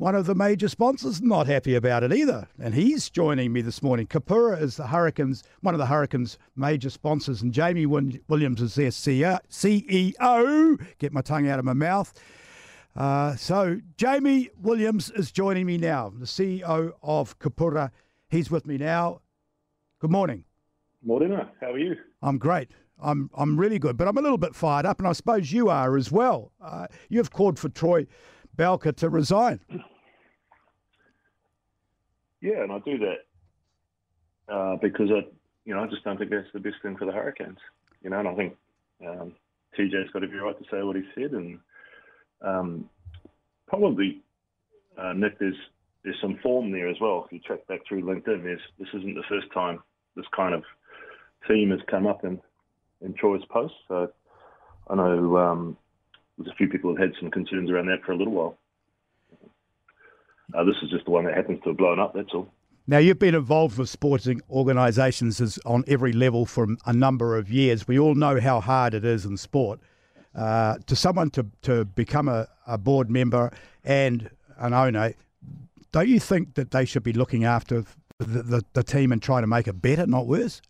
one of the major sponsors not happy about it either, and he's joining me this morning. Kapura is the Hurricanes, one of the Hurricanes' major sponsors, and Jamie Williams is their CEO. Get my tongue out of my mouth. Uh, so Jamie Williams is joining me now, the CEO of Kapura. He's with me now. Good morning. Morning. How are you? I'm great. I'm I'm really good, but I'm a little bit fired up, and I suppose you are as well. Uh, you've called for Troy Bowker to resign. Yeah, and I do that uh, because I, you know, I just don't think that's the best thing for the Hurricanes. You know, and I think um, TJ's got every right to say what he said, and um, probably uh, Nick, there's there's some form there as well. If you track back through LinkedIn, there's this isn't the first time this kind of theme has come up in in Troy's post. So I know um, there's a few people have had some concerns around that for a little while. Uh, this is just the one that happens to have blown up. That's all. Now you've been involved with sporting organisations on every level for a number of years. We all know how hard it is in sport. Uh, to someone to, to become a, a board member and an owner, don't you think that they should be looking after the, the, the team and trying to make it better, not worse?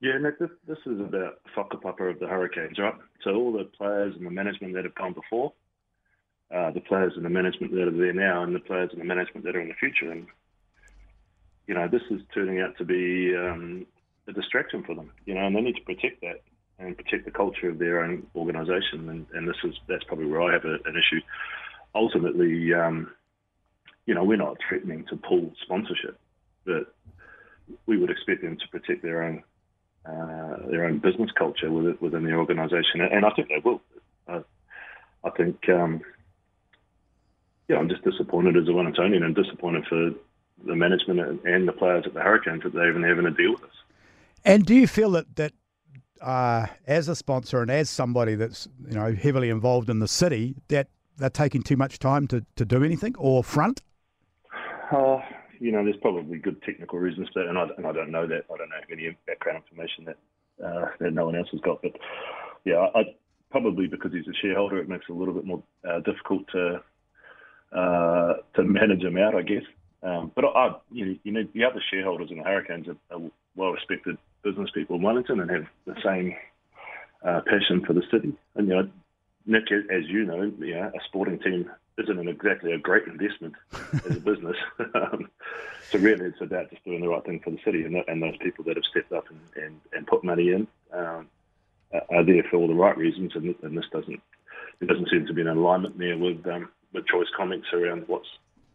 Yeah, Nick, this, this is about whakapapa of the Hurricanes, right? So all the players and the management that have gone before, uh, the players and the management that are there now, and the players and the management that are in the future. And, you know, this is turning out to be um, a distraction for them, you know, and they need to protect that and protect the culture of their own organisation. And, and this is that's probably where I have a, an issue. Ultimately, um, you know, we're not threatening to pull sponsorship, but we would expect them to protect their own uh, their own business culture within the organisation, and I think they will. Uh, I think, um, yeah, I'm just disappointed as a Wellingtonian and disappointed for the management and the players at the Hurricanes that they're even having to deal with this. And do you feel that that uh, as a sponsor and as somebody that's you know heavily involved in the city that they're taking too much time to, to do anything or front? Uh, you know, there's probably good technical reasons for that, and I, and I don't know that. I don't know any background information that uh, that no one else has got. But yeah, I, probably because he's a shareholder, it makes it a little bit more uh, difficult to uh, to manage them out, I guess. Um, but I, you, know, you need the other shareholders in the Hurricanes are, are well-respected business people in Wellington and have the same uh, passion for the city. And you know, Nick, as you know, you know, a sporting team isn't exactly a great investment as a business. um, so really, it's about just doing the right thing for the city, and, and those people that have stepped up and, and, and put money in um, are there for all the right reasons. And, and, this doesn't there doesn't seem to be an alignment there with um, with Troy's comments around what's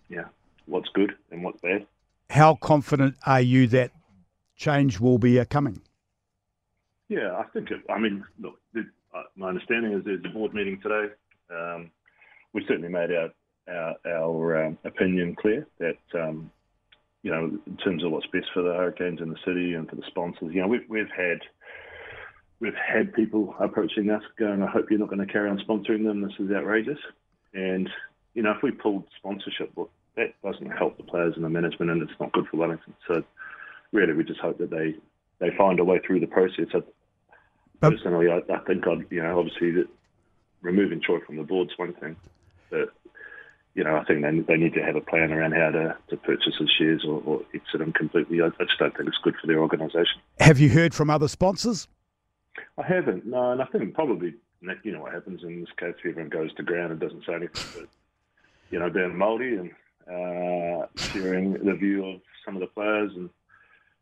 yeah what's good and what's bad. How confident are you that change will be uh, coming? Yeah, I think. It, I mean, look, the, uh, my understanding is there's a board meeting today. Um, we certainly made our our, our um, opinion clear that um, you know in terms of what's best for the Hurricanes in the city and for the sponsors. You know, we've we've had we've had people approaching us going, "I hope you're not going to carry on sponsoring them. This is outrageous." And you know, if we pulled sponsorship, that doesn't help the players and the management, and it's not good for Wellington. So really, we just hope that they they find a way through the process. I, personally, I, I think I'd you know obviously that removing Troy from the board's one thing, but you know, I think they, they need to have a plan around how to, to purchase his shares or, or exit them completely. I, I just don't think it's good for their organisation. Have you heard from other sponsors? I haven't, no, and I think probably, you know what happens in this case, everyone goes to ground and doesn't say anything. But, you know, being Māori and uh, sharing the view of some of the players and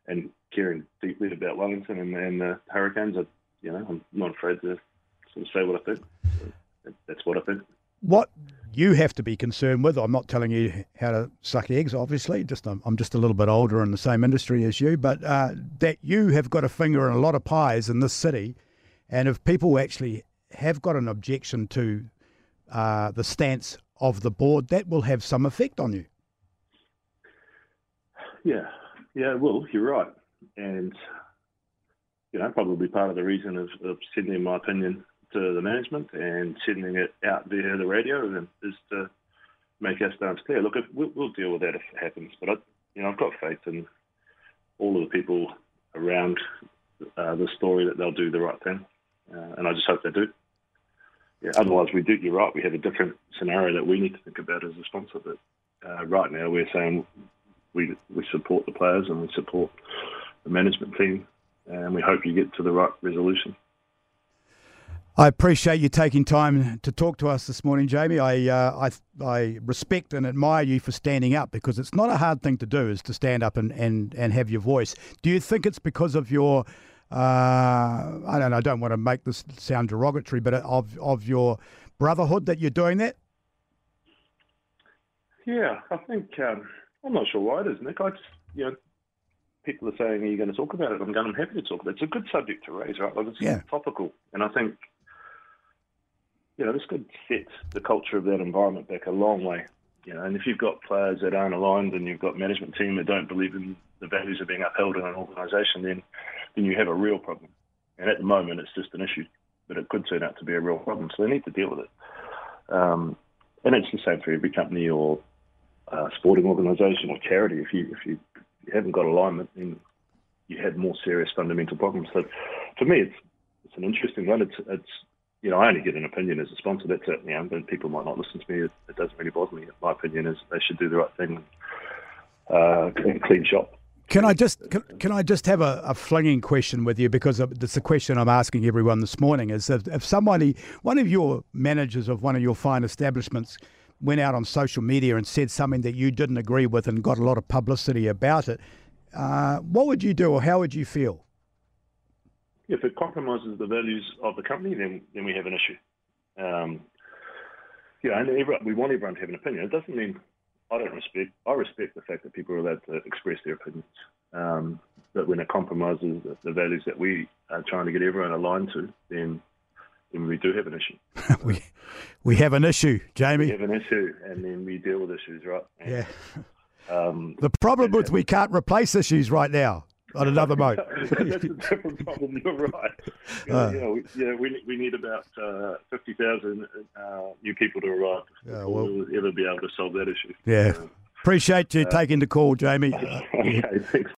and caring deeply about Wellington and, and the Hurricanes, I, you know, I'm not afraid to sort of say what I think. So that's what I think. What you have to be concerned with. I'm not telling you how to suck eggs, obviously. Just I'm, I'm just a little bit older in the same industry as you, but uh, that you have got a finger in a lot of pies in this city, and if people actually have got an objection to uh, the stance of the board, that will have some effect on you. Yeah, yeah, it will. You're right, and you know probably part of the reason of, of sending my opinion to the management and sending it out via the radio is to make our stance clear. Look, we'll, we'll, deal with that if it happens, but I, you know, I've got faith in all of the people around uh, the story that they'll do the right thing, uh, and I just hope they do. Yeah, otherwise, we do. You're right. We have a different scenario that we need to think about as a sponsor. But uh, right now we're saying we we support the players and we support the management team, and we hope you get to the right resolution. I appreciate you taking time to talk to us this morning, Jamie. I, uh, I, I respect and admire you for standing up because it's not a hard thing to do, is to stand up and, and, and have your voice. Do you think it's because of your, uh, I don't know, I don't want to make this sound derogatory, but of, of your brotherhood that you're doing that? Yeah, I think, um, I'm not sure why it is, Nick. I just, you know, people are saying, are you going to talk about it? I'm going, I'm happy to talk about it. It's a good subject to raise, right? Like it's Yeah. topical. And I think, you know, this could set the culture of that environment back a long way. You know, and if you've got players that aren't aligned and you've got management team that don't believe in the values of being upheld in an organisation, then then you have a real problem. And at the moment, it's just an issue, but it could turn out to be a real problem. So they need to deal with it. Um, and it's the same for every company or uh, sporting organisation or charity. If you if you, you haven't got alignment, then you have more serious fundamental problems. So for me, it's it's an interesting one. It's it's you know I only get an opinion as a sponsor. That's it. You know, but people might not listen to me. It, it doesn't really bother me. My opinion is they should do the right thing. Uh, clean, clean shop. Can I just can, can I just have a, a flinging question with you because it's a question I'm asking everyone this morning is if, if somebody one of your managers of one of your fine establishments went out on social media and said something that you didn't agree with and got a lot of publicity about it, uh, what would you do or how would you feel? If it compromises the values of the company, then then we have an issue. Um, know, and we want everyone to have an opinion. It doesn't mean I don't respect. I respect the fact that people are allowed to express their opinions. Um, but when it compromises the, the values that we are trying to get everyone aligned to, then then we do have an issue. we we have an issue, Jamie. We have an issue, and then we deal with issues, right? And, yeah. Um, The problem is we can't replace issues right now on another mode. That's a different problem. You're right. Uh. know, we, yeah, we, we need about uh, 50,000 uh, new people to arrive Yeah, well- we'll ever be able to solve that issue. Yeah. Appreciate you taking the call, Jamie. Uh, Okay, thanks.